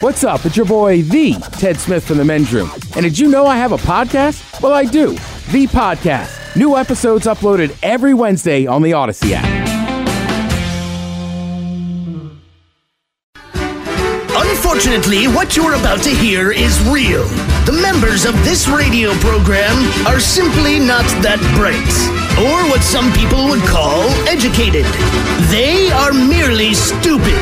What's up? It's your boy, The Ted Smith from the Men's Room. And did you know I have a podcast? Well, I do. The Podcast. New episodes uploaded every Wednesday on the Audacy app. Unfortunately, what you're about to hear is real. The members of this radio program are simply not that bright, or what some people would call educated. They are merely stupid.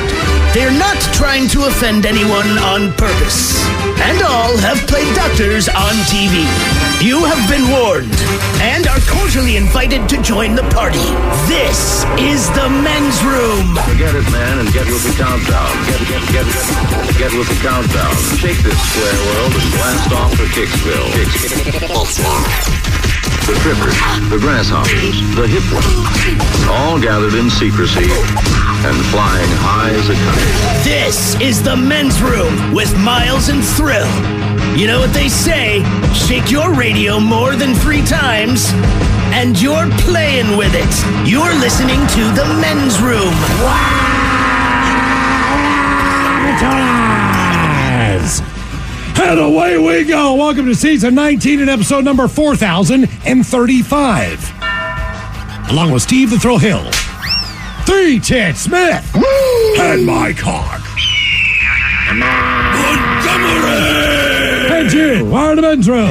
They're not trying to offend anyone on purpose. And all have played doctors on TV. You have been warned and are cordially invited to join the party. This is the men's room. Forget it, man, and get with the countdown. Get, get, get, get, get with the countdown. Shake this square world and blast off for Kicksville. The trippers, the grasshoppers, the hip ones, all gathered in secrecy and flying high as a kite. This is the men's room with Miles and Thrill. You know what they say shake your radio more than three times, and you're playing with it. You're listening to the men's room. And away we go. Welcome to season 19 and episode number 4035. Along with Steve the Thrill Hill, Three Ted Smith, and my cock. And you men's room.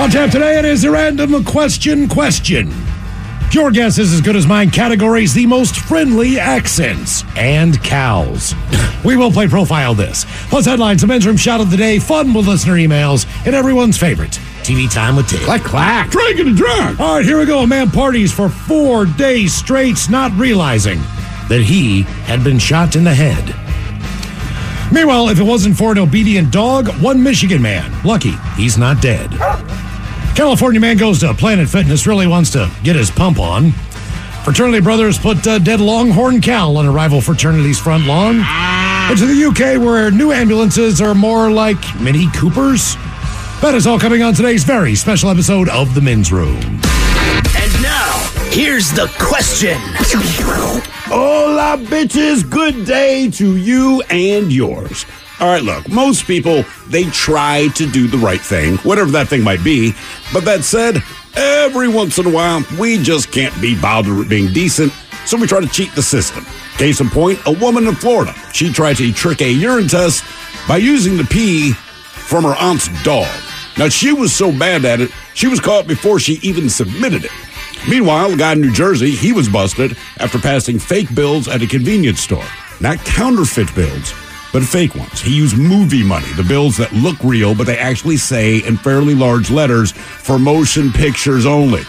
On tap today, it is the random question question. Your guess is as good as mine. Categories the most friendly accents and cows. we will play profile this. Plus headlines, the men's room shout of the day, fun with listener emails, and everyone's favorite TV time with Ted. Clack, clack. Drinking and drunk. All right, here we go. A man parties for four days straight, not realizing that he had been shot in the head. Meanwhile, if it wasn't for an obedient dog, one Michigan man, lucky he's not dead. California man goes to Planet Fitness, really wants to get his pump on. Fraternity brothers put uh, dead Longhorn Cal on a rival fraternity's front lawn. And to the UK, where new ambulances are more like Mini Coopers. That is all coming on today's very special episode of The Men's Room. And now, here's the question. Hola, bitches. Good day to you and yours. All right, look, most people, they try to do the right thing, whatever that thing might be. But that said, every once in a while, we just can't be bothered with being decent, so we try to cheat the system. Case in point, a woman in Florida. She tried to trick a urine test by using the pee from her aunt's dog. Now, she was so bad at it, she was caught before she even submitted it. Meanwhile, a guy in New Jersey, he was busted after passing fake bills at a convenience store. Not counterfeit bills, but fake ones. He used movie money, the bills that look real, but they actually say in fairly large letters for motion pictures only.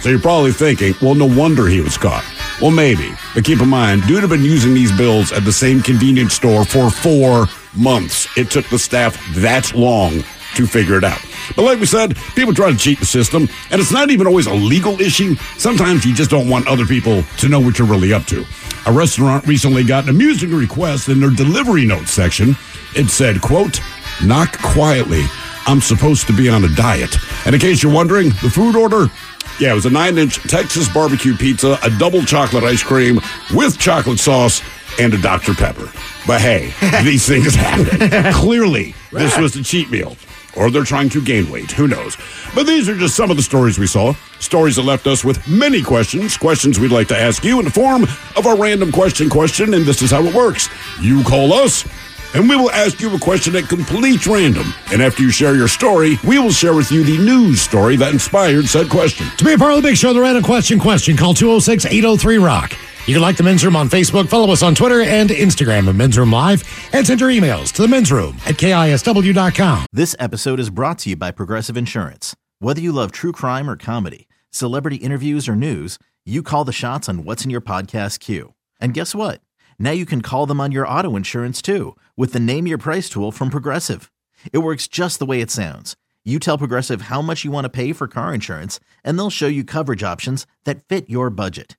So you're probably thinking, well, no wonder he was caught. Well, maybe. But keep in mind, dude had been using these bills at the same convenience store for four months. It took the staff that long to figure it out. But like we said, people try to cheat the system, and it's not even always a legal issue. Sometimes you just don't want other people to know what you're really up to. A restaurant recently got an amusing request in their delivery note section. It said, quote, knock quietly. I'm supposed to be on a diet. And in case you're wondering, the food order, yeah, it was a nine inch Texas barbecue pizza, a double chocolate ice cream with chocolate sauce, and a Dr. Pepper. But hey, these things happen. Clearly, this was the cheat meal. Or they're trying to gain weight. Who knows? But these are just some of the stories we saw. Stories that left us with many questions, questions we'd like to ask you in the form of a random question question, and this is how it works. You call us, and we will ask you a question at complete random. And after you share your story, we will share with you the news story that inspired said question. To be a part of the big show, the random question question, call 206 803 Rock. You can like the men's room on Facebook, follow us on Twitter and Instagram at Men's Room Live, and send your emails to the men's room at KISW.com. This episode is brought to you by Progressive Insurance. Whether you love true crime or comedy, celebrity interviews or news, you call the shots on what's in your podcast queue. And guess what? Now you can call them on your auto insurance too with the Name Your Price tool from Progressive. It works just the way it sounds. You tell Progressive how much you want to pay for car insurance, and they'll show you coverage options that fit your budget.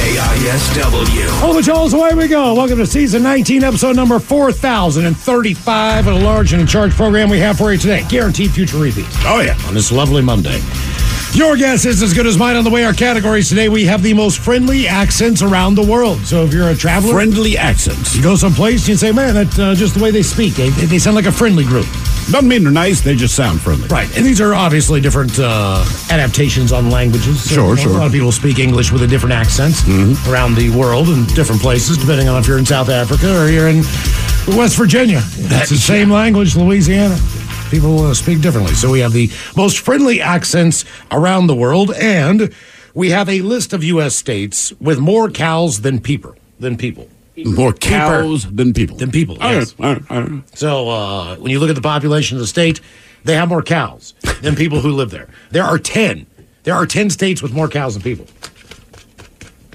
KISW. Hello, Jones. Away we go. Welcome to season 19, episode number 4035 of a large and in charge program we have for you today. Guaranteed future repeats. Oh, yeah. On this lovely Monday. Your guess is as good as mine on the way. Our categories today, we have the most friendly accents around the world. So if you're a traveler, Friendly accents. you go someplace, you say, man, that's uh, just the way they speak. They, they sound like a friendly group. Doesn't mean they're nice, they just sound friendly. Right. And these are obviously different uh, adaptations on languages. So, Sure, A lot of people speak English with a different accents around the world and different places, depending on if you're in South Africa or you're in West Virginia. It's the same language, Louisiana. People uh, speak differently. So we have the most friendly accents around the world, and we have a list of U.S. states with more cows than people. Than people. More cows than people. Than people, All yes. right, all right, all right. So uh, when you look at the population of the state, they have more cows than people who live there. There are 10. There are 10 states with more cows than people.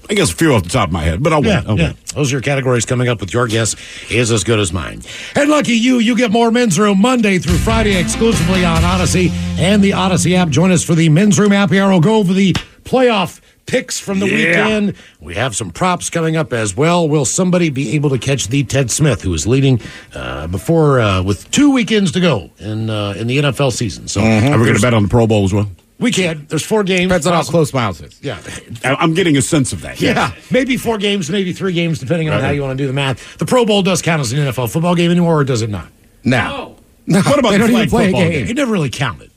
I guess a few off the top of my head, but I'll Yeah, wait. I'll yeah. wait. Those are your categories coming up with your guess is as good as mine. And lucky you, you get more Men's Room Monday through Friday exclusively on Audacy and the Audacy app. Join us for the Men's Room Happy Hour. We'll go over the playoff picks from the Yeah. weekend. We have some props coming up as well. Will somebody be able to catch the Ted Smith, who is leading uh, before uh, with two weekends to go in uh, in the NFL season? So Are we going to bet on the Pro Bowl as well? We can. There's four games. Depends on how close Miles is. Yeah. I- I'm getting a sense of that. Yeah, maybe four games, maybe three games, depending on Right. how you want to do the math. The Pro Bowl does count as an NFL football game anymore, or does it not? Now, What about they the don't flag even play a game. game? It never really counted.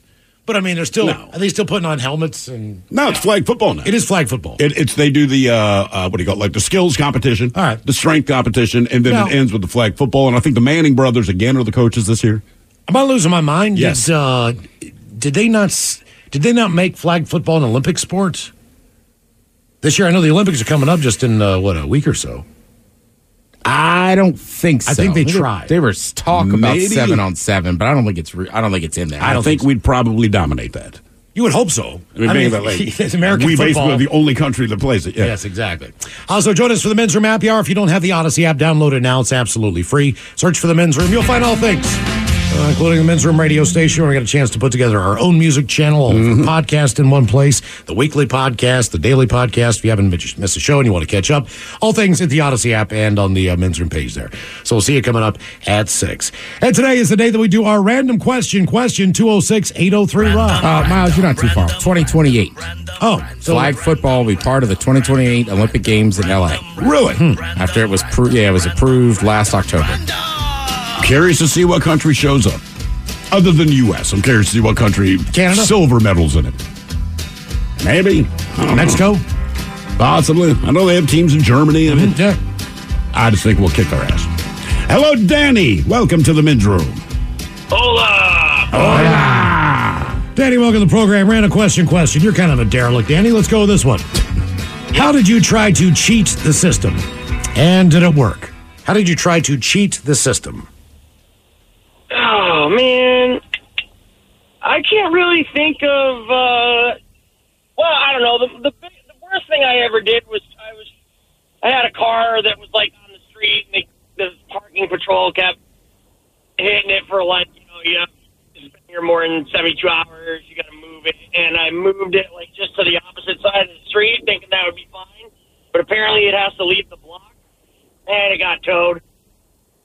But I mean, they're still No. are they still putting on helmets and No, it's flag football now. it is flag football. It, it's they do the uh, uh, what do you call it? Like the skills competition, All right. the strength competition, and then Now- it ends with the flag football. And I think the Manning brothers again are the coaches this year. Am I losing my mind? Yes. Did, uh, did they not? Did they not make flag football an Olympic sport? This year, I know the Olympics are coming up just in uh, what a week or so. I don't think so. I think they were- tried. There was talk about seven on seven, but I don't think it's. Re- I don't think it's in there. I, don't think, think so. we'd probably dominate that. You would hope so. I mean, that like, it's American we football. basically are the only country that plays it. Yeah. Yes, exactly. Uh, also, join us for the Men's Room Happy Hour. If you don't have the Audacy app, download it now. It's absolutely free. Search for the Men's Room. You'll find all things, uh, including the Men's Room radio station. We got a chance to put together our own music channel, all Mm-hmm. podcast in one place, the weekly podcast, the daily podcast. If you haven't missed missed a show and you want to catch up, all things at the Audacy app and on the uh, Men's Room page there. So we'll see you coming up at 6. And today is the day that we do our random question, question 206 803 Rock. Uh, Miles, you're not too far. 2028. Oh, so Flag football will be part of the 2028 Olympic Games in LA. Really? Hmm. After it was, pro- yeah, it was approved last October. Curious to see what country shows up. Other than U.S., I'm curious to see what country Canada? silver medals in it. Maybe. Mexico? know. Possibly. I know they have teams in Germany. I mean, mm-hmm, Yeah. I just think we'll kick their ass. Hello, Danny. Welcome to the men's room. Hola. Hola! Danny, welcome to the program. Random question question. You're kind of a derelict, Danny. Let's go with this one. How did you try to cheat the system? And did it work? How did you try to cheat the system? Oh man, I can't really think of. uh Well, I don't know. The, the the worst thing I ever did was I was I had a car that was like on the street, and they, the parking patrol kept hitting it for like you know you have to spend here more than seventy two hours. You got to move it, and I moved it like just to the opposite side of the street, thinking that would be fine. But apparently, it has to leave the block, and it got towed.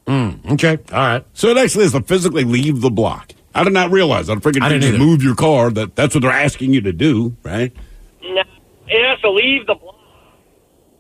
Mm, okay. All right. So it actually has to physically leave the block. I did not realize. I figured I didn't just move your car. That that's what they're asking you to do, right? No, it has to leave the block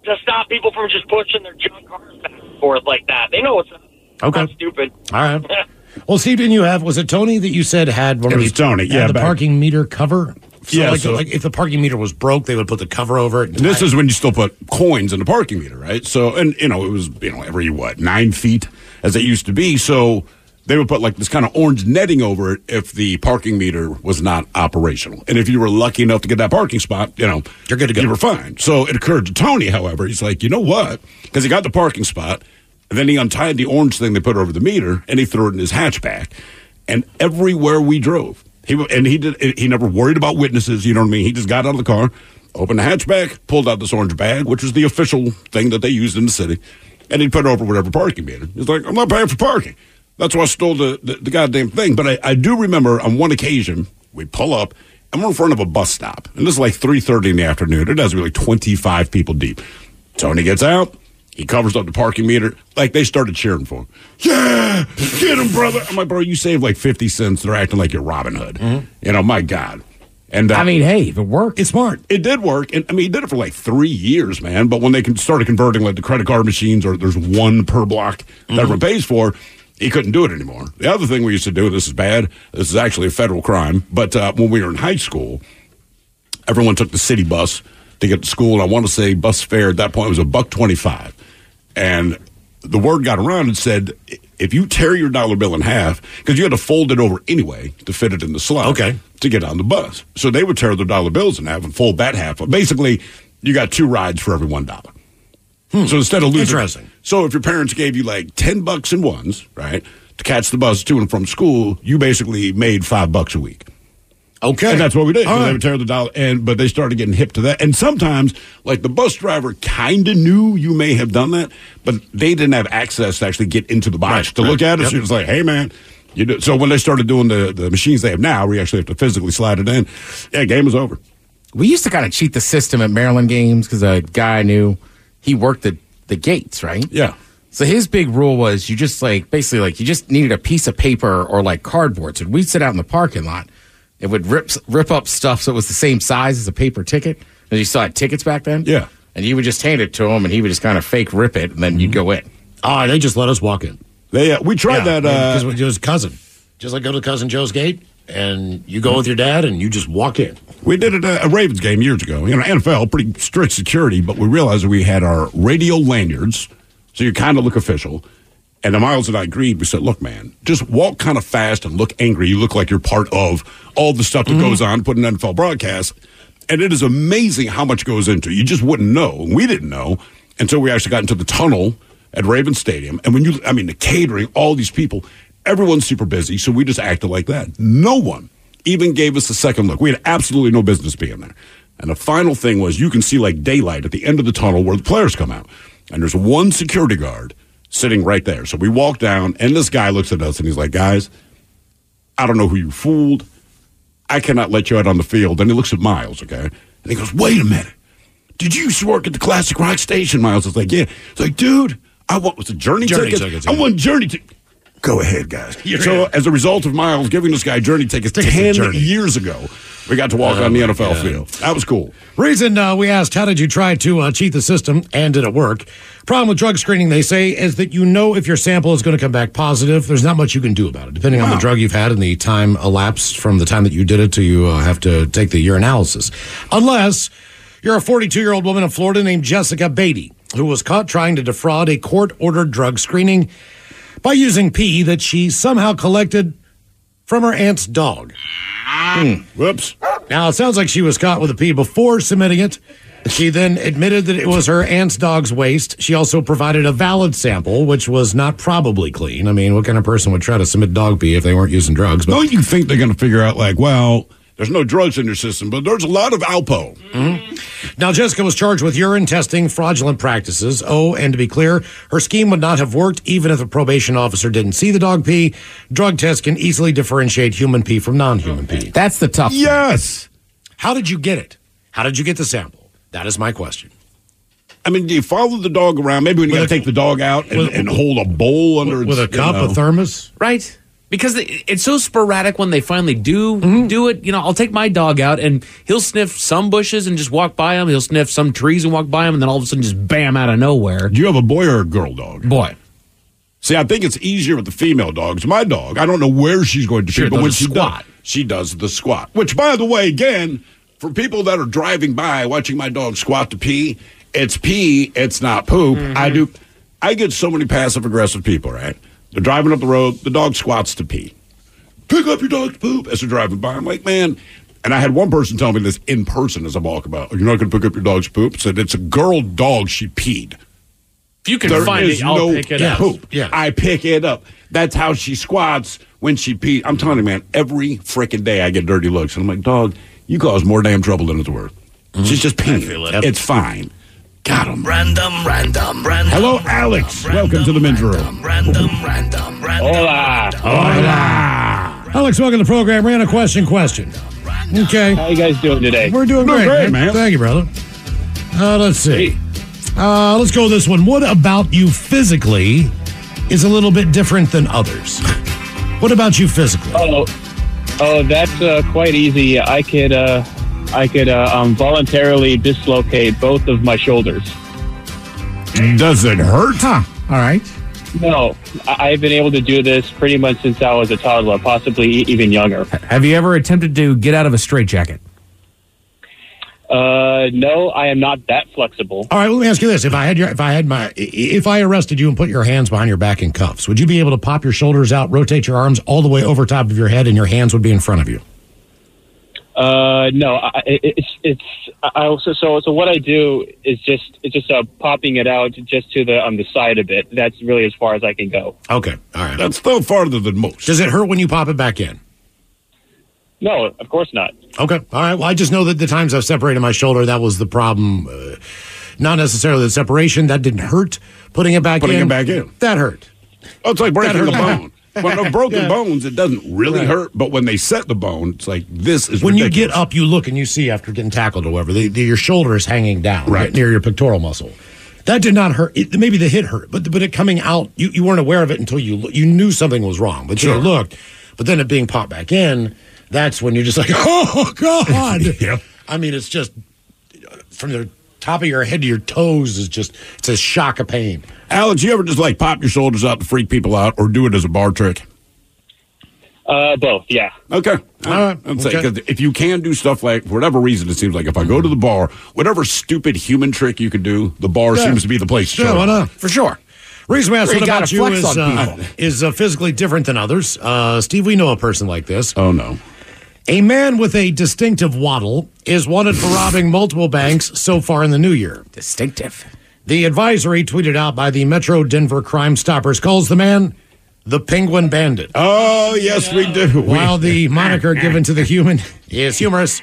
to stop people from just pushing their junk cars back and forth like that. They know what's up. Okay. Not stupid. All right. Well, Steve, didn't you have, was it Tony that you said had one It of was these? Tony, yeah, the back- parking meter cover? So Yeah, like, so- like if the parking meter was broke, they would put the cover over it. and And this is when you still put coins in the parking meter, right? So, and you know, it was you know every what nine feet as it used to be. So they would put like this kind of orange netting over it if the parking meter was not operational. And if you were lucky enough to get that parking spot, you know, You're good to go. You were fine. So it occurred to Tony, however, he's like, you know what? Because he got the parking spot, and then he untied the orange thing they put over the meter, and he threw it in his hatchback. And everywhere we drove, he and he did. He never worried about witnesses. You know what I mean? He just got out of the car, opened the hatchback, pulled out this orange bag, which was the official thing that they used in the city, and he'd put it over whatever parking meter. He's like, I'm not paying for parking. That's why I stole the, the, the goddamn thing. But I, I do remember on one occasion we pull up and we're in front of a bus stop, and this is like three thirty in the afternoon. It has to be like twenty five people deep. Tony gets out. He covers up the parking meter. Like they started cheering for him. Yeah, get him, brother. I'm like, bro, you saved like 50 cents. They're acting like you're Robin Hood. Mm-hmm. You know, my God. And uh, I mean, hey, if it worked, it's smart. it did work. And I mean, he did it for like three years, man. But when they can started converting like the credit card machines or there's one per block that everyone pays for, he couldn't do it anymore. The other thing we used to do, this is bad, this is actually a federal crime, but uh, when we were in high school, everyone took the city bus to get to school. And I want to say bus fare at that point was a buck 25. And the word got around and said, if you tear your dollar bill in half, because you had to fold it over anyway to fit it in the slot Okay. to get on the bus. So they would tear their dollar bills in half and fold that half. But basically, you got two rides for every one dollar. Hmm. So instead of losing, Interesting. So if your parents gave you like ten bucks in ones, right, to catch the bus to and from school, you basically made five bucks a week. Okay. And that's what we did. All They would tear the dollar, and but they started getting hip to that. And sometimes, like the bus driver, kind of knew you may have done that, but they didn't have access to actually get into the box Right, to look at it. Yep. So it was like, hey man, you do. So when they started doing the the machines they have now, you actually have to physically slide it in, yeah, game was over. we used to kind of cheat the system at Maryland games because a guy I knew he worked the the gates, right? Yeah. So his big rule was you just like basically like you just needed a piece of paper or like cardboard. So we'd sit out in the parking lot. It would rip rip up stuff so it was the same size as a paper ticket. And you still had tickets back then. Yeah. And you would just hand it to him, and he would just kind of fake rip it, and then you'd go in. Ah, they just let us walk in. They uh, we tried that. Uh, because it was cousin. Just like go to cousin Joe's gate, and you go with your dad, and you just walk in. We did it at a Ravens game years ago. You know, NFL, pretty strict security, but we realized that we had our radio lanyards, so you kind of look official. And the Miles and I agreed. We said, look, man, just walk kind of fast and look angry. You look like you're part of all the stuff that mm-hmm. goes on, put an NFL broadcast. And it is amazing how much goes into it. You just wouldn't know. We didn't know until we actually got into the tunnel at Raven Stadium. And when you, I mean, the catering, all these people, everyone's super busy. So we just acted like that. No one even gave us a second look. We had absolutely no business being there. And the final thing was you can see like daylight at the end of the tunnel where the players come out. And there's one security guard sitting right there. So we walk down, and this guy looks at us and he's like, guys, I don't know who you fooled. I cannot let you out on the field. And he looks at Miles, okay? And he goes, wait a minute. Did you used to work at the Classic Rock Station, Miles? It's like, yeah. It's like, dude, I want, was it Journey, Journey tickets? tickets, I want Journey tickets. Go ahead, guys. so, as a result of Miles giving this guy Journey tickets ten Journey. years ago, we got to walk Oh, on the NFL God. field. That was cool. Reason uh, we asked, how did you try to uh, cheat the system and did it work? Problem with drug screening, they say, is that you know if your sample is going to come back positive. There's not much you can do about it, depending on the drug you've had and the time elapsed from the time that you did it to you uh, have to take the urinalysis. Unless you're a 42 year old woman in Florida named Jessica Beatty, who was caught trying to defraud a court ordered drug screening by using pee that she somehow collected from her aunt's dog. Hmm. Whoops. Now, it sounds like she was caught with a pee before submitting it. She then admitted that it was her aunt's dog's waste. She also provided a valid sample, which was not probably clean. I mean, what kind of person would try to submit dog pee if they weren't using drugs? But Don't you think they're going to figure out, like, well, there's no drugs in your system, but there's a lot of Alpo. Mm-hmm. Now, Jessica was charged with urine testing fraudulent practices. Oh, and to be clear, her scheme would not have worked even if a probation officer didn't see the dog pee. Drug tests can easily differentiate human pee from non human pee. That's the tough. Yes. How did you get it? How did you get the sample? That is my question. I mean, do you follow the dog around? Maybe when you got to take the dog out and, and hold a bowl under With a its, you cup, know. a thermos? Right. Because it's so sporadic when they finally do do it. You know, I'll take my dog out and he'll sniff some bushes and just walk by them. He'll sniff some trees and walk by them, and then all of a sudden, just bam, out of nowhere. Do you have a boy or a girl dog? Boy. See, I think it's easier with the female dogs. My dog, I don't know where she's going to Sure, pee, but when she squat. does, she does the squat. Which, by the way, again, for people that are driving by watching my dog squat to pee, it's pee, it's not poop. Mm-hmm. I do. I get so many passive aggressive people. Right? They're driving up the road. The dog squats to pee. Pick up your dog's poop as they're driving by. I'm like, man. And I had one person tell me this in person as I walk about. You're not going to pick up your dog's poop. Said it's a girl dog. She peed. If you can There find is it, I'll no pick it up. poop. Yeah. I pick it up. That's how she squats when she pees. I'm telling you, man, every freaking day I get dirty looks. And I'm like, dog, you cause more damn trouble than it's worth. She's just peeing. It's fine. Got him. Random, random, random. Hello, Alex. Welcome to the men's room. Random, random, random. Hola. Alex, welcome to the program. Ran a question question. Okay. How you guys doing today? We're doing Doing great, great, man. Thank you, brother. Uh, let's see. Uh, let's go with this one. What about you physically is a little bit different than others? What about you physically? Oh, oh, that's uh, quite easy. I could, uh, I could uh, um, voluntarily dislocate both of my shoulders. Does it hurt? Huh. All right. No, I- I've been able to do this pretty much since I was a toddler, possibly e- even younger. Have you ever attempted to get out of a straitjacket? Uh, no, I am not that flexible. All right, let me ask you this: If I had your, if I had my, if I arrested you and put your hands behind your back in cuffs, would you be able to pop your shoulders out, rotate your arms all the way over top of your head, and your hands would be in front of you? Uh, no, I, I- it's it's. I also so so what I do is just it's just uh, popping it out just to the on the side of it. That's really as far as I can go. Okay, all right. That's still farther than most. Does it hurt when you pop it back in? No, of course not. Okay. All right. Well, I just know that the times I've separated my shoulder, that was the problem. Uh, not necessarily the separation. That didn't hurt. Putting it back Putting in. it back in. That hurt. Oh, it's like breaking That the bone. When they're broken Yeah. bones, it doesn't really Right. hurt. But when they set the bone, it's like this is When you get up, you look and you see after getting tackled or whatever, the, the, your shoulder is hanging down Right. right near your pectoral muscle. That did not hurt. It, maybe the hit hurt, but but it coming out, you, you weren't aware of it until you you knew something was wrong, but Sure. you looked. But then it being popped back in, that's when you're just like, oh god. Yeah. I mean, it's just from the top of your head to your toes is just it's a shock of pain. Alex, you ever just like pop your shoulders out to freak people out, or do it as a bar trick? Uh, both, yeah. Okay. All right. I'm saying, Okay. 'cause if you can do stuff like, for whatever reason, it seems like if I go to the bar, whatever stupid human trick you could do, the bar Yeah. seems to be the place to Yeah, show why not? For sure. Reason we asked what about you is, uh, is uh, physically different than others. Uh, Steve, we know a person like this. Oh, no. A man with a distinctive waddle is wanted for robbing multiple banks so far in the new year. Distinctive. The advisory tweeted out by the Metro Denver Crime Stoppers calls the man the Penguin Bandit. Oh, yes, we do. While the moniker given to the human is humorous,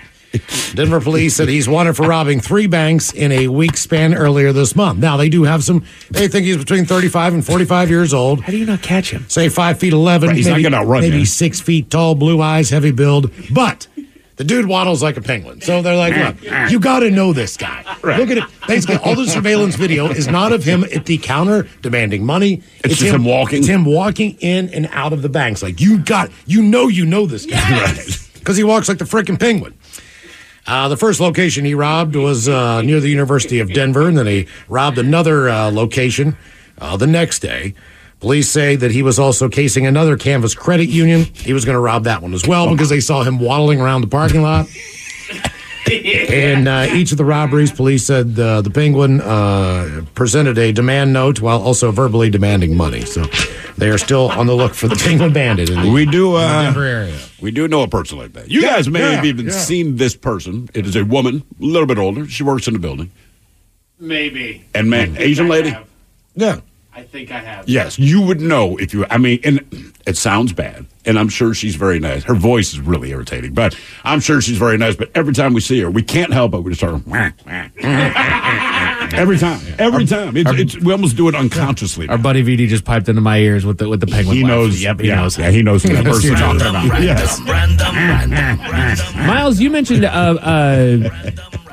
Denver police said he's wanted for robbing three banks in a week span earlier this month. Now, they do have some, they think he's between 35 and 45 years old. How do you not catch him? Say five feet 11, Right, he's not maybe, gonna outrun maybe you. six feet tall, blue eyes, heavy build. But The dude waddles like a penguin. So they're like, look, you got to know this guy. Look at it. Basically, all the surveillance video is not of him at the counter demanding money. It's just him walking? It's him walking in and out of the banks. Like, you got, you know, you know this guy. Because he walks like the freaking penguin. Uh, the first location he robbed was uh, near the University of Denver, and then he robbed another uh, location uh, the next day. Police say that he was also casing another Canvas credit union. He was going to rob that one as well because they saw him waddling around the parking lot. And uh, each of the robberies, police said uh, the Penguin uh, presented a demand note while also verbally demanding money. So they are still on the look for the Penguin Bandit. In the, We do. in the Uh, Denver area. We do know a person like that. You Yeah, guys may yeah, have even yeah. seen this person. It is a woman, a little bit older. She works in the building. Maybe. And man, Asian lady. Yeah. I think I have. Yes, you would know if you. I mean, and it sounds bad, and I'm sure she's very nice. Her voice is really irritating, but I'm sure she's very nice. But every time we see her, we can't help it. We just start. every time, every time. It's, it's, we almost do it unconsciously. Our buddy VD just piped into my ears with the with the penguin. He laugh. knows. Yep, he yeah, knows. Yeah, he knows who that person what you're is. talking about. Yes. Random, random, random. Miles, you mentioned uh, uh,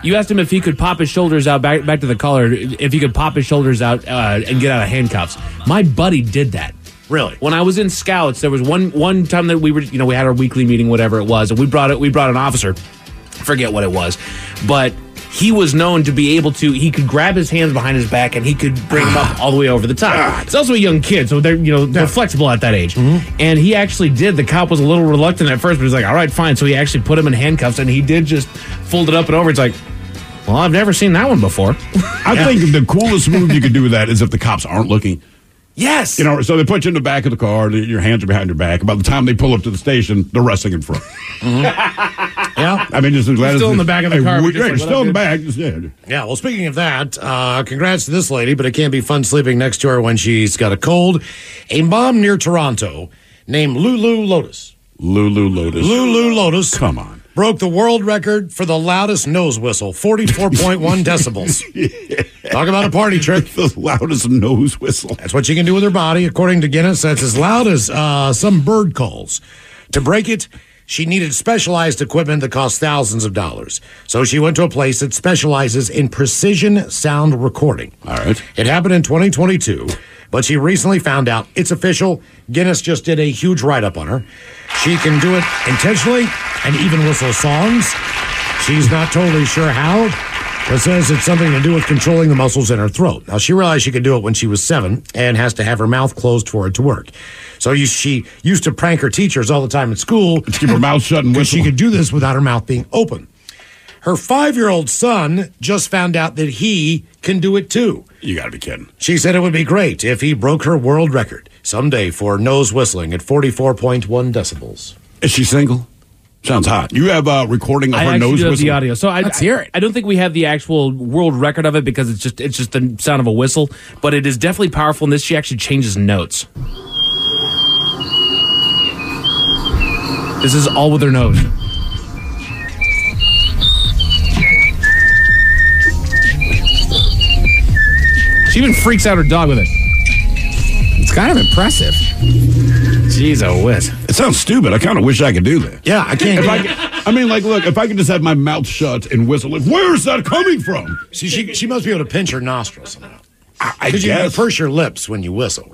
you asked him if he could pop his shoulders out back back to the collar. if he could pop his shoulders out uh, and get out of handcuffs. My buddy did that. Really? When I was in scouts, there was one one time that we were you know we had our weekly meeting, whatever it was, and we brought it we brought an officer, forget what it was, but. He was known to be able to. He could grab his hands behind his back, and he could bring them up all the way over the top. He's also a young kid, so they're you know they're flexible at that age. Mm-hmm. And he actually did. The cop was a little reluctant at first, but he's like, "All right, fine." So he actually put him in handcuffs, and he did just fold it up and over. It's like, well, I've never seen that one before. I think the coolest move you could do with that is if the cops aren't looking. Yes. You know, so they put you in the back of the car, your hands are behind your back. By the time they pull up to the station, they're resting in front. Yeah. I mean, just as glad Still as in the back of the Hey, car, we- but yeah, like, still in the back. Just, yeah. Yeah, well, speaking of that, uh, congrats to this lady, but it can't be fun sleeping next to her when she's got a cold. A mom near Toronto named Lulu Lotus. Lulu Lotus. Lulu Lotus. Come on. Broke the world record for the loudest nose whistle, 44.1 decibels. Talk about a party trick. The loudest nose whistle. That's what she can do with her body. According to Guinness, that's as loud as uh, some bird calls. To break it, she needed specialized equipment that cost thousands of dollars. So she went to a place that specializes in precision sound recording. All right. It happened in 2022, but she recently found out it's official. Guinness just did a huge write up on her. She can do it intentionally and even whistle songs. She's not totally sure how, but says it's something to do with controlling the muscles in her throat. Now, she realized she could do it when she was seven and has to have her mouth closed for it to work. So you, she used to prank her teachers all the time at school. To keep her mouth shut and Because she could do this without her mouth being open. Her five year old son just found out that he can do it too. You got to be kidding. She said it would be great if he broke her world record someday for nose whistling at 44.1 decibels. Is she single? Sounds hot. You have a recording of I her actually nose do have whistle. the audio. So I, Let's hear it. I don't think we have the actual world record of it because it's just it's just the sound of a whistle, but it is definitely powerful. And this she actually changes notes. This is all with her nose. She even freaks out her dog with it. It's kind of impressive. Jeez, a whiz. It sounds stupid. I kind of wish I could do that. Yeah, I can't. If I, could- I mean, like, look, if I could just have my mouth shut and whistle, like, where's that coming from? See, she, she must be able to pinch her nostrils somehow. I, I Because you guess. purse your lips when you whistle.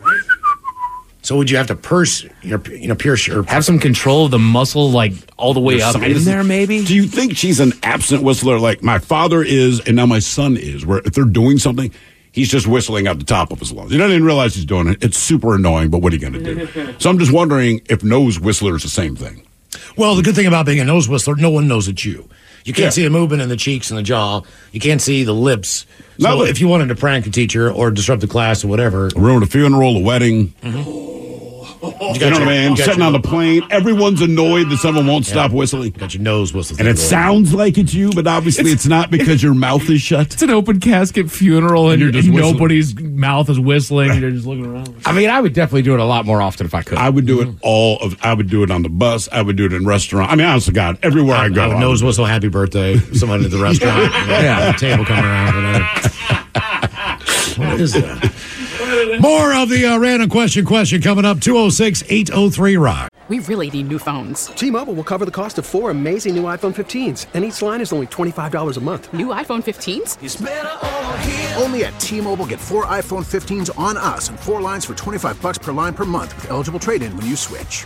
So would you have to purse your, you know, pierce your. Have some control of the muscle, like all the way Your up in there, maybe. Do you think she's an absent whistler like my father is and now my son is, where if they're doing something, he's just whistling out the top of his lungs? He doesn't even realize he's doing it. It's super annoying, but what are you going to do? so I'm just wondering if nose whistler is the same thing. Well, the good thing about being a nose whistler, no one knows it's you. You can't Yeah. see the movement in the cheeks and the jaw. You can't see the lips. So No, if you wanted to prank a teacher or disrupt the class or whatever, Ruin a funeral, a wedding. Mm-hmm. You, You know what I mean? you Sitting your- on the plane, everyone's annoyed that someone won't stop whistling. Got your nose whistle. And it sounds like it's you, but obviously it's not because your mouth is shut. It's an open casket funeral, and, you're just and nobody's mouth is whistling. They're just looking around. I mean, I would definitely do it a lot more often if I could. I would do it mm-hmm. all of. I would do it on the bus. I would do it in restaurant. I mean, honest to God, everywhere I, go, I would I nose would- whistle happy birthday. Somebody at the restaurant. yeah. The table coming around. Whatever. what is that? More of the uh, random question question coming up 206 803 Rock. We really need new phones. T-Mobile will cover the cost of four amazing new iPhone 15s, and each line is only $25 a month. New iPhone 15s? Only at T-Mobile get four iPhone 15s on us and four lines for 25 bucks per line per month with eligible trade-in when you switch.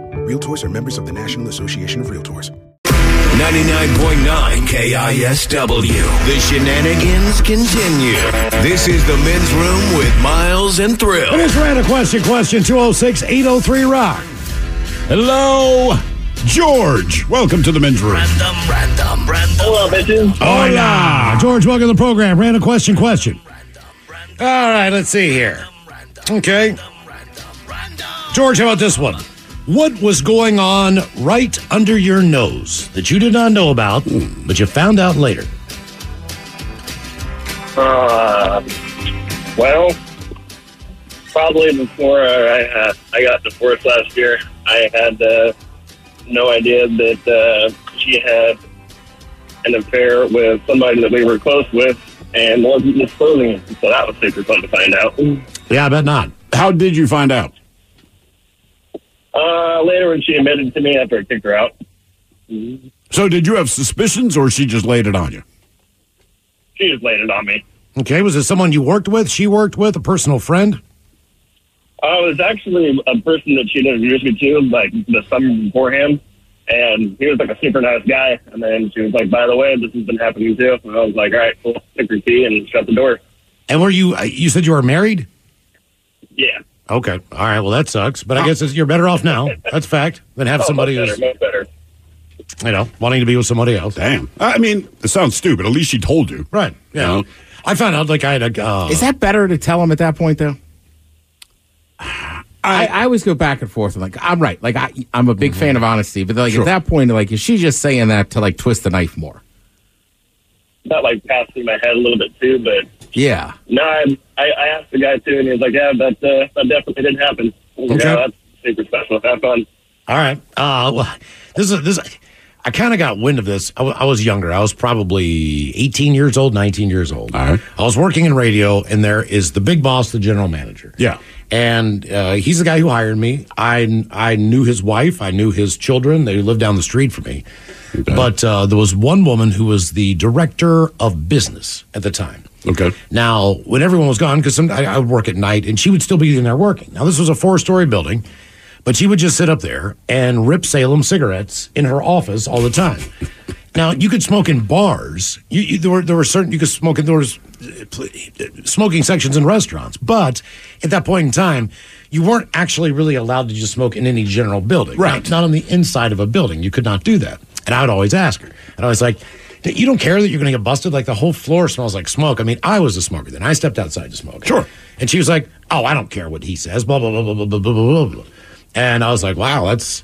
Realtors are members of the National Association of Realtors. 99.9 KISW. The shenanigans continue. This is the men's room with Miles and Thrill. It is random question, question 206 803 Rock. Hello, George. Welcome to the men's room. Random, random, random. Hello, bitches. Hola. George, welcome to the program. Random question, question. Random. All right, let's see here. Okay. George, how about this one? What was going on right under your nose that you did not know about, but you found out later? Uh, well, probably before I uh, I got divorced last year, I had uh, no idea that uh, she had an affair with somebody that we were close with and wasn't disclosing it. So that was super fun to find out. Yeah, I bet not. How did you find out? Uh, later when she admitted to me after I kicked her out. So, did you have suspicions, or she just laid it on you? She just laid it on me. Okay, was it someone you worked with, she worked with, a personal friend? Uh, it was actually a person that she'd introduced me to, like, the summer beforehand. And he was, like, a super nice guy. And then she was like, by the way, this has been happening too. And I was like, all right, cool. Took her key and shut the door. And were you, uh, you said you were married? Yeah. Okay. All right. Well, that sucks. But I guess it's, you're better off now. That's fact than have Oh, somebody much who's, better, much better. you know, wanting to be with somebody else. Damn. I mean, it sounds stupid. At least she told you. Right. Yeah. You know? I found out like I had a. Uh, Is that better to tell him at that point, though? I, I always go back and forth. I'm Like I'm right. Like I, I'm a big fan of honesty, but like Sure. at that point, like is she just saying that to like twist the knife more? That, like, passed through my head a little bit too, but Yeah. no, I, I, I asked the guy too, and he was like, yeah, that, uh, that definitely didn't happen. Okay. Yeah, that's super special. Have fun. All right. Uh, well, this is this. I kind of got wind of this. I was younger. I was probably 18 years old, 19 years old. I was working in radio, and there is the big boss, the general manager. Yeah. And uh, he's the guy who hired me. I I knew his wife. I knew his children. They lived down the street from me. But uh, there was one woman who was the director of business at the time. Okay. Now, when everyone was gone, because I, I would work at night, and she would still be in there working. Now, this was a four-story building, but she would just sit up there and rip Salem cigarettes in her office all the time. now you could smoke in bars. You, you, there were there were certain you could smoke in there was uh, smoking sections in restaurants, but at that point in time, you weren't actually really allowed to just smoke in any general building. Right. Not, not on the inside of a building. You could not do that. And I would always ask her. And I was like, you don't care that you're going to get busted. Like the whole floor smells like smoke. I mean, I was a smoker then. I stepped outside to smoke. Sure. And she was like, oh, I don't care what he says. Blah blah blah blah blah blah blah blah. And I was like, wow, that's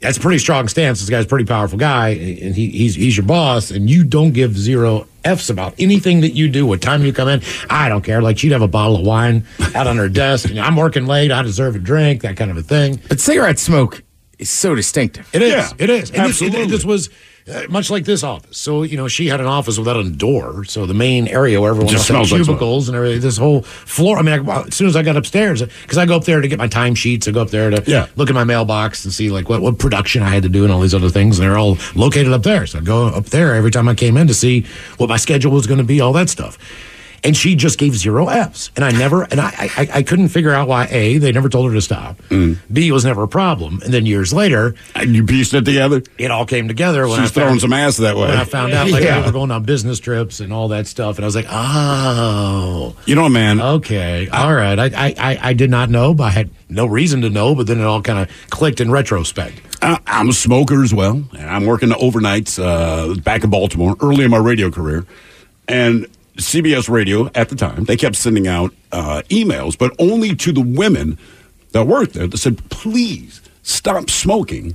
that's a pretty strong stance. This guy's a pretty powerful guy, and he, he's he's your boss, and you don't give zero f's about anything that you do. What time you come in, I don't care. Like she'd have a bottle of wine out on her desk, and I'm working late. I deserve a drink, that kind of a thing. But cigarette smoke is so distinctive. It is. Yeah, it is. And this- absolutely. this was uh, much like this office. So you know, she had an office without a door. So the main area where everyone Just smells like cubicles and everything. This whole floor. I mean, I, as soon as I got upstairs, because I go up there to get my timesheets, I go up there to Yeah. look at my mailbox and see like what what production I had to do and all these other things. And they're all located up there. So I go up there every time I came in to see what my schedule was going to be, all that stuff. And she just gave zero F's. And I never, and I, I, I couldn't figure out why A, they never told her to stop. B, was never a problem. And then years later, And you pieced it together? it all came together when She's I found, throwing some ass that way. When I found out, like, Yeah. we were going on business trips and all that stuff. And I was like, oh. You know, man. Okay. All right. I, I, I, I did not know, but I had no reason to know, but then it all kind of clicked in retrospect. I, I'm a smoker as well, and I'm working overnights uh, back in Baltimore early in my radio career. And CBS Radio at the time, they kept sending out uh, emails, but only to the women that worked there that said, please stop smoking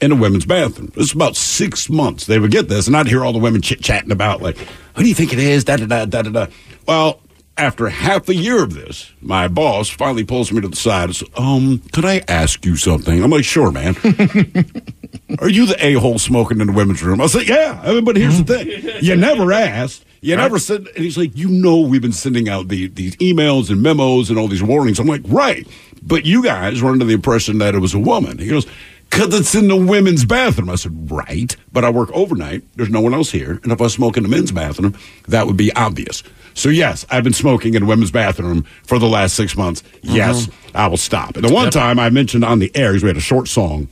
in a women's bathroom. Is about six months. They would get this, and I'd hear all the women chit chatting about, like, who do you think it is? Da da da da da da. Well, after half a year of this, my boss finally pulls me to the side and says, Um, could I ask you something? I'm like, sure, man. Are you the a hole smoking in the women's room? I said, Yeah. But here's the thing you never asked. You never said, and he's like, You know, we've been sending out the, these emails and memos and all these warnings. I'm like, Right. But you guys were under the impression that it was a woman. He goes, because it's in the women's bathroom. I said, right. But I work overnight. There's no one else here. And if I smoke in the men's bathroom, that would be obvious. So, yes, I've been smoking in a women's bathroom for the last six months. Yes, mm-hmm. I will stop. And the one time I mentioned on the air, we had a short song.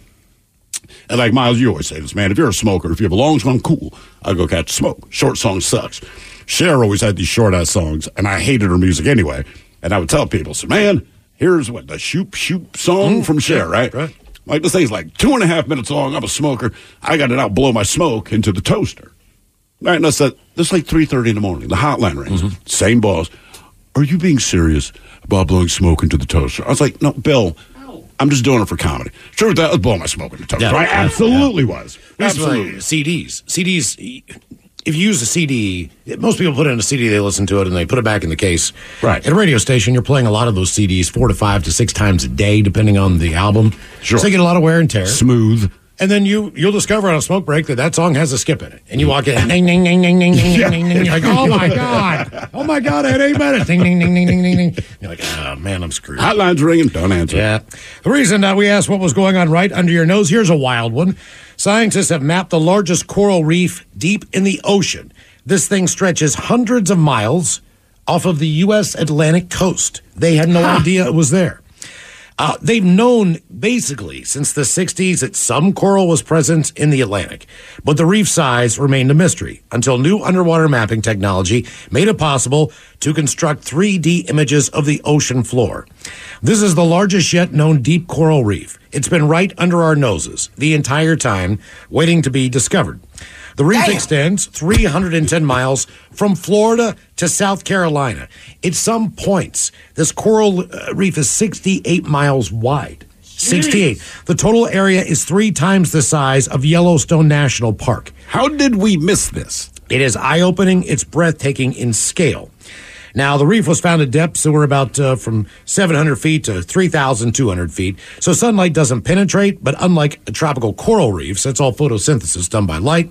And like Miles, you always say this, man. If you're a smoker, if you have a long song, cool. I'll go catch smoke. Short song sucks. Cher always had these short ass songs, and I hated her music anyway. And I would tell people, so man, here's what the shoop shoop song mm, from Cher, right? Right. Like this thing's like two and a half minutes long. I'm a smoker. I got to now blow my smoke into the toaster. Right, and I said, this is like three thirty in the morning. The hotline rings. Mm-hmm. Same boss. Are you being serious about blowing smoke into the toaster? I was like, no, Bill. I'm just doing it for comedy. Sure, that was blowing my smoke in the toaster. I absolutely was. Absolutely. CDs. CDs. If you use a CD, most people put in a CD, they listen to it, and they put it back in the case. Right. At a radio station, you're playing a lot of those CDs four to five to six times a day, depending on the album. Sure. So they get a lot of wear and tear. Smooth. And then you you'll discover on a smoke break that that song has a skip in it, and you walk in, ding, oh, oh, ding, ding, ding, ding, ding, ding, ding. You're like, oh my god, oh my god, I had eight minutes, ding, ding, ding, ding, ding, ding, ding. You're like, oh man, I'm screwed. Hotline's ringing, don't answer. Yeah, the reason that we asked what was going on right under your nose here's a wild one. Scientists have mapped the largest coral reef deep in the ocean. This thing stretches hundreds of miles off of the U.S. Atlantic coast. They had no idea it was there. Uh, they've known basically since the 60s that some coral was present in the Atlantic, but the reef size remained a mystery until new underwater mapping technology made it possible to construct 3D images of the ocean floor. This is the largest yet known deep coral reef. It's been right under our noses the entire time, waiting to be discovered. The reef extends 310 miles from Florida to South Carolina. At some points, this coral uh, reef is 68 miles wide. 68. The total area is three times the size of Yellowstone National Park. How did we miss this? It is eye opening, it's breathtaking in scale. Now, the reef was found at depths that were about uh, from 700 feet to 3,200 feet. So sunlight doesn't penetrate, but unlike tropical coral reefs, that's all photosynthesis done by light.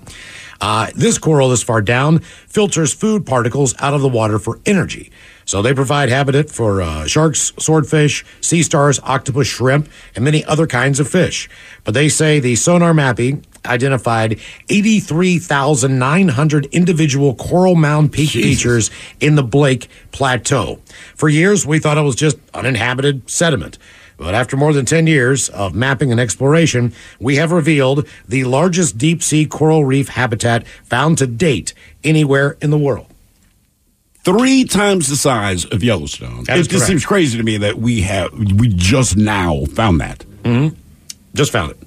Uh, this coral this far down filters food particles out of the water for energy. So they provide habitat for uh, sharks, swordfish, sea stars, octopus, shrimp, and many other kinds of fish. But they say the sonar mapping identified 83,900 individual coral mound peak features in the Blake Plateau. For years, we thought it was just uninhabited sediment. But after more than 10 years of mapping and exploration, we have revealed the largest deep sea coral reef habitat found to date anywhere in the world. Three times the size of Yellowstone. That is it just correct. seems crazy to me that we have we just now found that. Mm-hmm. Just found it.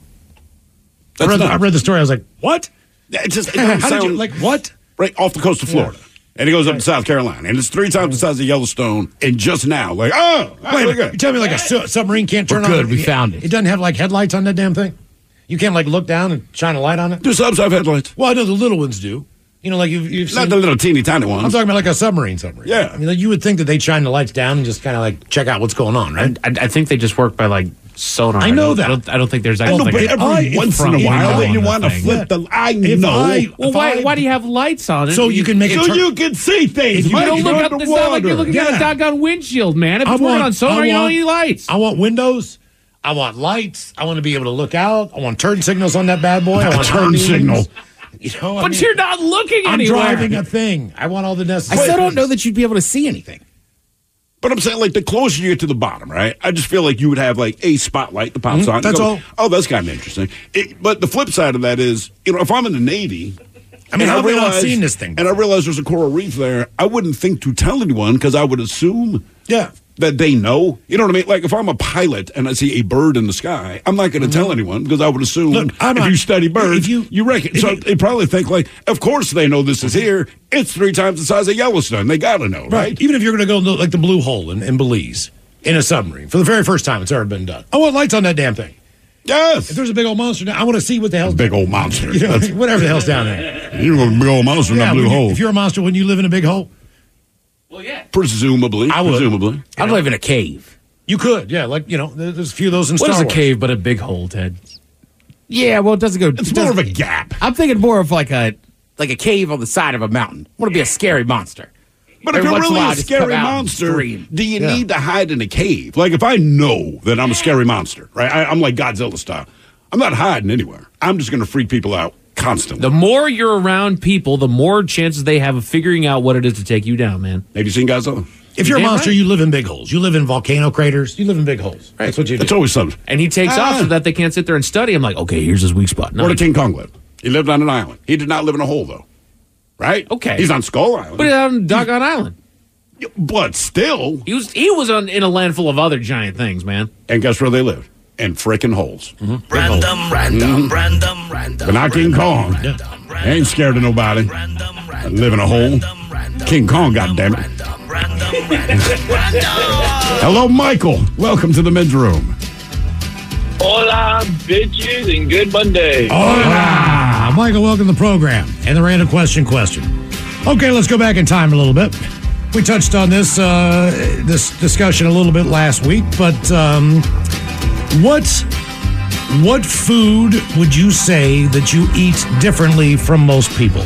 I read, the, I read the story. I was like, what? It just it How doesn't did you, like, what? right off the coast of Florida. And it goes up to South Carolina. And it's three times the size of Yellowstone. And just now, like, oh, Wait a minute. You tell me like a su- submarine can't We're turn good. on? We found it. It doesn't have like headlights on that damn thing? You can't like look down and shine a light on it? Do subs have headlights? Well, I know the little ones do. You know, like you've, you've Not seen. the little teeny tiny ones. I'm talking about like a submarine submarine. Yeah. I mean, like you would think that they'd shine the lights down and just kind of like check out what's going on, right? I, I think they just work by like sonar. I know don't- that. I don't, I don't think there's I actually know, like but a- every I- once in front a if while, I- then you want to the thing. flip the. I If know. I- Well, why, I- why do you have lights on it? So you can make so it turn- you can see things. You don't look you're up. It's not like you're looking at Yeah. a doggone windshield, man. If I it's want- on sonar, I you don't want- need lights. I want windows. I want lights. I want to be able to look out. I want turn signals on that bad boy. I want turn beams. signal. You know, I but mean, you're not looking I'm anywhere. driving a thing. I want all the necessary. I necessary. still don't know that you'd be able to see anything. But I'm saying, like, the closer you get to the bottom, right? I just feel like you would have, like, a spotlight that pops Mhm, on. That's go, all. Oh, that's kind of interesting. It, but the flip side of that is, you know, if I'm in the Navy. I mean, and how have not realize- seen this thing And I realize there's a coral reef there. I wouldn't think to tell anyone because I would assume Yeah. That they know. You know what I mean? Like, if I'm a pilot and I see a bird in the sky, I'm not going to tell anyone because I would assume Mm-hmm. Look, if not- you study birds, if you- you reckon. So you- they probably think, like, of course they know this is here. It's three times the size of Yellowstone. They got to know, right? Right. Even if you're going to go look like the blue hole in, in Belize in a submarine for the very first time it's ever been done. I want lights on that damn thing. Yes. If there's a big old monster, down, I want to see what the hell's Big old monster. You know, whatever the hell's down there. You know, a big old monster in Yeah, that blue you- hole. If you're a monster, wouldn't you live in a big hole? Presumably. I would. Presumably. I'd live in a cave. You could, yeah. Like you know, there's a few of those in What Star is a Wars. cave but a big hole, Ted? Yeah, well, it doesn't go. It's it more of doesn't- a gap. I'm thinking more of like a like a cave on the side of a mountain. I want to be a scary monster. But if Every you're once in really while, a just come scary out and monster, scream. do you Yeah. need to hide in a cave? Like if I know that I'm a scary monster, right? I, I'm like Godzilla style. I'm not hiding anywhere. I'm just going to freak people out constantly. The more you're around people, the more chances they have of figuring out what it is to take you down, man. Have you seen Godzilla? If you're a monster, right. you live in big holes. You live in volcano craters. You live in big holes. Right. That's what you do. It's always something. And he takes Ah. off so that they can't sit there and study. I'm like, okay, here's his weak spot. No, Where did King Kong live? He lived on an island. He did not live in a hole, though. Right? Okay. He's on Skull Island. But on Doggone Island. But still. He was he was on, in a land full of other giant things, man. And guess where they lived? In freaking holes. Random, random, Mhm. random, random. But not King Kong. He ain't scared of nobody. Live in a hole. King Kong, goddammit. Hello, Michael. Welcome to the men's room. Hola, bitches, and good Monday. Hola. Michael, welcome to the program and the random question question. Okay, let's go back in time a little bit. We touched on this uh, this discussion a little bit last week, but um, what what food would you say that you eat differently from most people?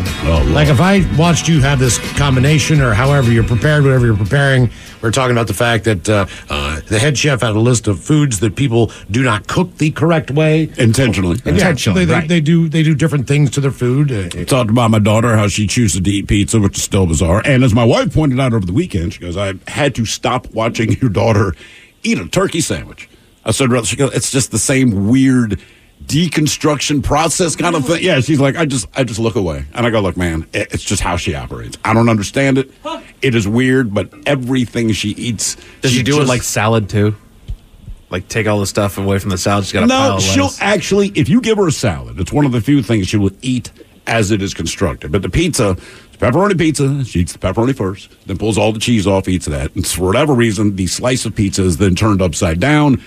like if I watched you have this combination or however you're prepared, whatever you're preparing, we're talking about the fact that uh, uh, the head chef had a list of foods that people do not cook the correct way. Intentionally. Yeah, so they, they, they do they do different things to their food. Uh, Talked about my daughter, how she chooses to eat pizza, which is still bizarre. And as my wife pointed out over the weekend, she goes, I had to stop watching your daughter eat a turkey sandwich. I said, she goes, it's just the same weird deconstruction process kind of thing. Yeah, she's like, I just, I just look away. And I go, look, man, it's just how she operates. I don't understand it. It is weird, but everything she eats. Does she, do it like salad too? Like take all the stuff away from the salad. She's got a pile no, of she'll lettuce. actually, if you give her a salad, it's one of the few things she will eat as it is constructed. But the pizza, it's pepperoni pizza. She eats the pepperoni first, then pulls all the cheese off, eats that. And for whatever reason, the slice of pizza is then turned upside down,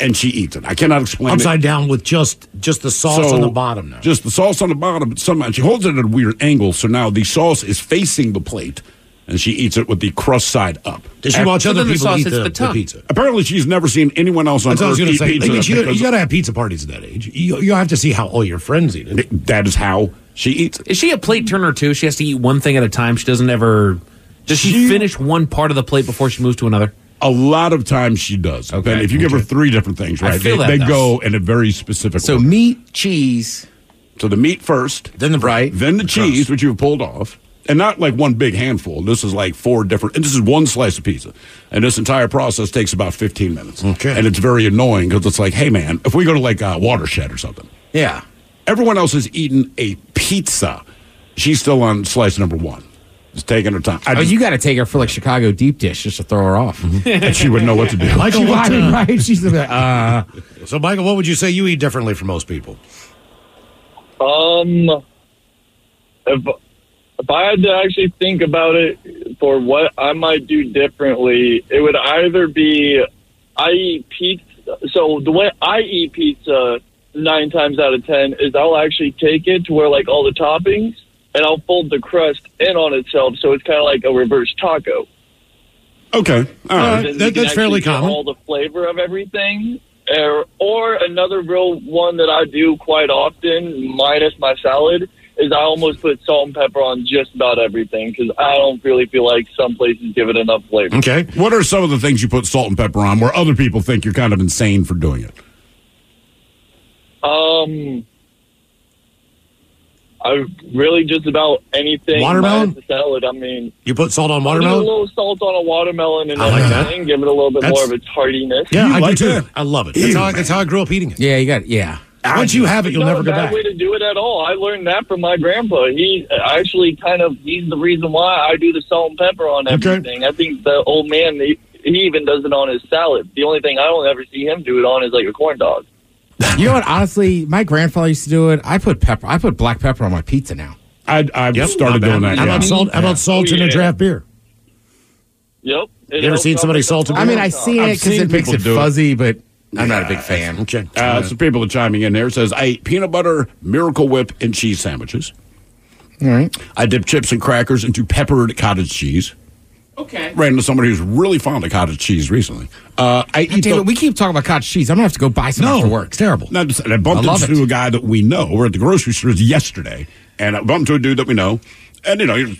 and she eats it. I cannot explain upside it. down with just just the sauce So, on the bottom now. Just the sauce on the bottom, but somehow she holds it at a weird angle, so now the sauce is facing the plate. And she eats it with the crust side up. Does she watch After- other So then the people sauce eat the, the the pizza? Apparently, she's never seen anyone else on That's what I was earth eat say. pizza. Like, you, got to have pizza parties at that age. You, you have to see how all your friends eat it. That is how she eats. Is she a plate turner too? She has to eat one thing at a time. She doesn't ever. Does she, She- finish one part of the plate before she moves to another? A lot of times she does. Okay. Okay. if you give her three different things, right? they they go in a very specific So order. meat, cheese, So the meat first, then the right, then the cheese, which you've pulled off, and not like one big handful. This is like four different, and this is one slice of pizza. And this entire process takes about 15 minutes. Okay. And it's very annoying because it's like, hey, man, if we go to like a watershed or something, yeah. everyone else has eaten a pizza. She's still on slice number one. Just taking her time. I Oh, just- you got to take her for like Chicago deep dish just to throw her off. and she wouldn't know what to do. Michael, She what, uh, right? She's the uh, so Michael, what would you say you eat differently from most people? Um, if if I had to actually think about it for what I might do differently, it would either be I eat pizza. So the way I eat pizza nine times out of ten is I'll actually take it to where like all the toppings, and I'll fold the crust in on itself, so it's kind of like a reverse taco. Okay. All right. Then that- that's fairly common. All the flavor of everything. Or, or another real one that I do quite often, minus my salad, is I almost put salt and pepper on just about everything because I don't really feel like some places give it enough flavor. Okay. What are some of the things you put salt and pepper on where other people think you're kind of insane for doing it? Um, I really just about anything. Watermelon? minus the salad. I mean, You put salt on I'll do a watermelon? little salt on a watermelon and I like that. everything. Give it a little bit That's- more of its tardiness. Yeah, I like do too. that? I love it. That's how, I, that's how I grew up eating it. Yeah, you got it. yeah. Once you have it, you'll never not go back. way to do it at all. I learned that from my grandpa. He actually kind of he's the reason why I do the salt and pepper on everything. I think the old man he, he even does it on his salad. The only thing I don't ever see him do it on is like a corn dog. You know what? Honestly, my grandfather used to do it. I put pepper. I put black pepper on my pizza now. I, I've Yep, started not doing that. How yeah. about salt? How about salt Oh, in a draft beer? Yep. You ever seen somebody salt a beer? I mean, I see it because it makes it do it. fuzzy, but I'm not a big fan. Okay. Uh, some people are chiming in there. Says I ate peanut butter, Miracle Whip, and cheese sandwiches. All right. I dip chips and crackers into peppered cottage cheese. Okay. Ran into somebody who's really fond of cottage cheese recently. Uh, I eat Damn the- we keep talking about cottage cheese. I'm gonna have to go buy some No, after work. it's terrible. No, just- and I bumped I love into it. a guy that we know. We're at the grocery stores yesterday, and I bumped into a dude that we know, and you know, you're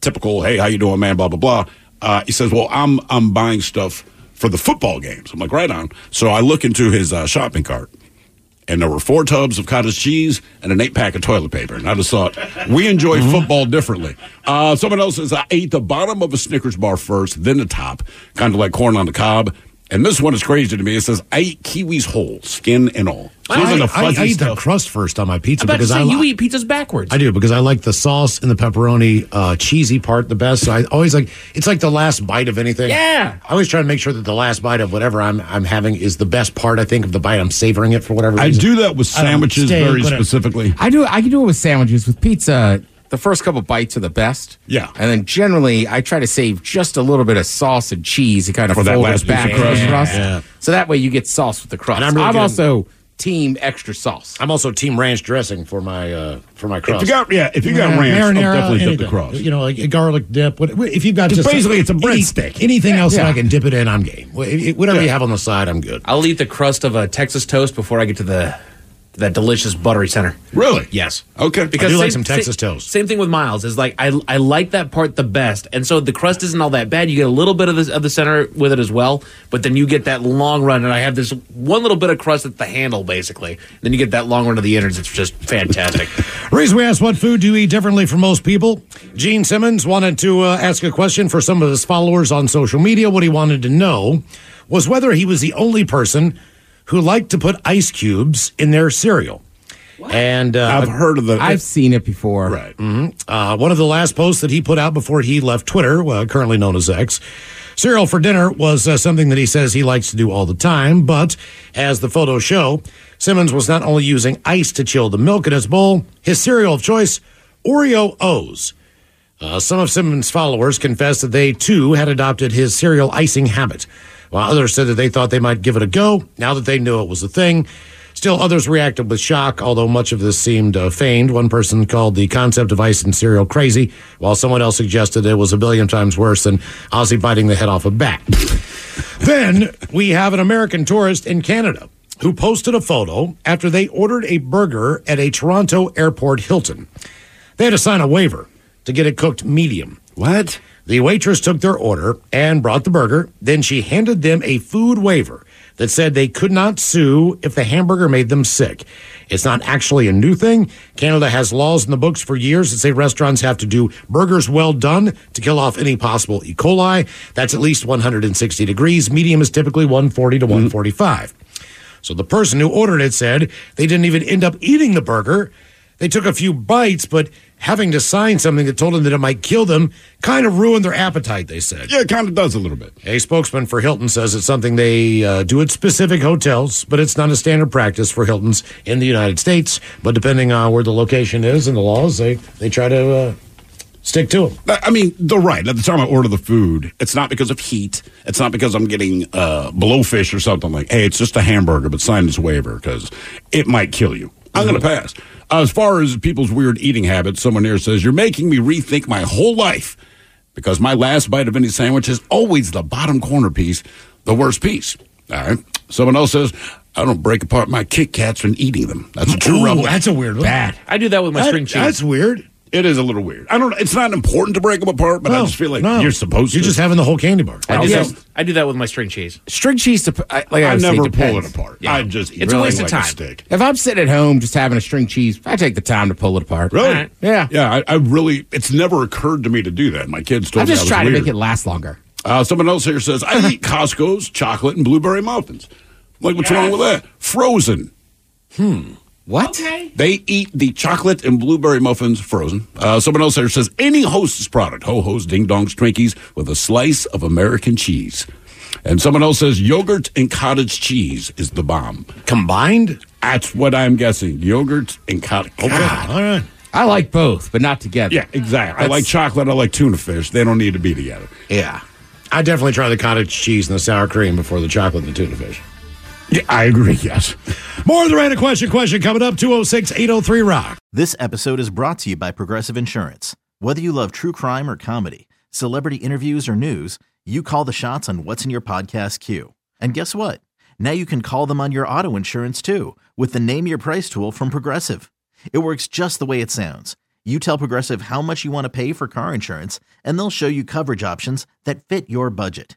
typical. Hey, how you doing, man? Blah blah blah. Uh, he says, "Well, I'm I'm buying stuff for the football games." I'm like, "Right on." So I look into his uh, shopping cart, and there were four tubs of cottage cheese and an eight pack of toilet paper. And I just thought, we enjoy Mm-hmm. football differently. Uh, someone else says, I ate the bottom of a Snickers bar first, then the top, kind of like corn on the cob. And this one is crazy to me. It says, I eat kiwis whole, skin and all. So I, those are the I, I eat the crust first on my pizza I'm about to because say I, you eat pizzas backwards. I do because I like the sauce and the pepperoni uh, cheesy part the best. So I always like it's like the last bite of anything. Yeah. I always try to make sure that the last bite of whatever I'm I'm having is the best part. I think of the bite. I'm savoring it for whatever. Reason. I reason. do that with I don't know, sandwiches steak, very whatever. specifically. I do. I can do it with sandwiches. With pizza, the first couple bites are the best. Yeah. and then generally I try to save just a little bit of sauce and cheese to kind of For that fold last it back piece of crust. in the crust. Yeah. So that way you get sauce with the crust. And I'm, I'm really good- also team extra sauce. I'm also team ranch dressing for my uh, for my crust. If you got, yeah, if you got Yeah, ranch, I'll marinara, definitely dip the anything. crust. You know, like a garlic dip. What, if you've got It's just basically- it's a any- breadstick. Anything else that Yeah. I can dip it in, I'm game. Wh- Whatever Yeah. you have on the side, I'm good. I'll eat the crust of a Texas toast before I get to the to that delicious buttery center. Really? Yes. Okay. Because I do like some Texas toast. Same thing with Miles. Is like I I like that part the best, and so the crust isn't all that bad. You get a little bit of the of the center with it as well, but then you get that long run, and I have this one little bit of crust at the handle, basically. Then you get that long run of the innards. It's just fantastic. Reason we asked what food do you eat differently from most people? Gene Simmons wanted to uh, ask a question for some of his followers on social media. What he wanted to know was whether he was the only person who liked to put ice cubes in their cereal. And uh, I've heard of the. I've seen it before. right. uh, one of the last posts that he put out before he left Twitter, uh, currently known as X, cereal for dinner was uh, something that he says he likes to do all the time. But as the photos show, Simmons was not only using ice to chill the milk in his bowl, his cereal of choice, Oreo O's. Uh, some of Simmons' followers confessed that they too had adopted his cereal icing habit, while others said that they thought they might give it a go now that they knew it was a thing. Still, others reacted with shock, although much of this seemed uh, feigned. One person called the concept of ice and cereal crazy, while someone else suggested it was a billion times worse than Ozzy biting the head off a bat. then we have an American tourist in Canada who posted a photo after they ordered a burger at a Toronto airport Hilton. They had to sign a waiver to get it cooked medium. What? The waitress took their order and brought the burger. Then she handed them a food waiver that said they could not sue if the hamburger made them sick. It's not actually a new thing. Canada has laws in the books for years that say restaurants have to do burgers well done to kill off any possible E. coli. That's at least 160 degrees. Medium is typically 140 to mm-hmm. 145. So the person who ordered it said they didn't even end up eating the burger. They took a few bites, but having to sign something that told them that it might kill them kind of ruined their appetite, they said. Yeah, it kind of does a little bit. A spokesman for Hilton says it's something they uh, do at specific hotels, but it's not a standard practice for Hiltons in the United States. But depending on where the location is and the laws, they, they try to uh, stick to them. I mean, they're right. At the time I order the food, it's not because of heat. It's not because I'm getting uh, blowfish or something like. Hey, it's just a hamburger, but sign this waiver because it might kill you. I'm going to pass. Uh, as far as people's weird eating habits, someone here says you're making me rethink my whole life because my last bite of any sandwich is always the bottom corner piece, the worst piece. All right. Someone else says I don't break apart my Kit Kats when eating them. That's a true Ooh, rebel. that's a weird one. Bad. I do that with my That- string cheese. That's weird. It is a little weird. I don't. It's not important to break them apart, but I just feel like no. you're supposed You're to. just having the whole candy bar. I do, that, I do that with my string cheese. String cheese, to, I, like I, I would say, never pull it apart. Yeah. I just eat It's a it waste of time. steak. If I'm sitting at home just having a string cheese, I take the time to pull it apart. Really? All right. Yeah. Yeah, I, I really. It's never occurred to me to do that. My kids told I'm me just I was trying to make it last longer. Uh, someone else here says I eat Costco's chocolate and blueberry muffins. Like, what's wrong with that? Frozen. What? They eat the chocolate and blueberry muffins frozen. Uh, someone else here says any Hostess product, ho hos, ding dongs, Twinkies, with a slice of American cheese. And someone else says yogurt and cottage cheese is the bomb. Combined? That's what I'm guessing. Yogurt and cottage. Okay. All right. I like both, but not together. Yeah, exactly. I like chocolate. I like tuna fish. They don't need to be together. Yeah. I definitely try the cottage cheese and the sour cream before the chocolate and the tuna fish. Yeah, I agree. Yes. More of the random question question coming up 206 803 Rock. This episode is brought to you by Progressive Insurance. Whether you love true crime or comedy, celebrity interviews or news, you call the shots on what's in your podcast queue. And guess what? Now you can call them on your auto insurance too with the Name Your Price tool from Progressive. It works just the way it sounds. You tell Progressive how much you want to pay for car insurance, and they'll show you coverage options that fit your budget.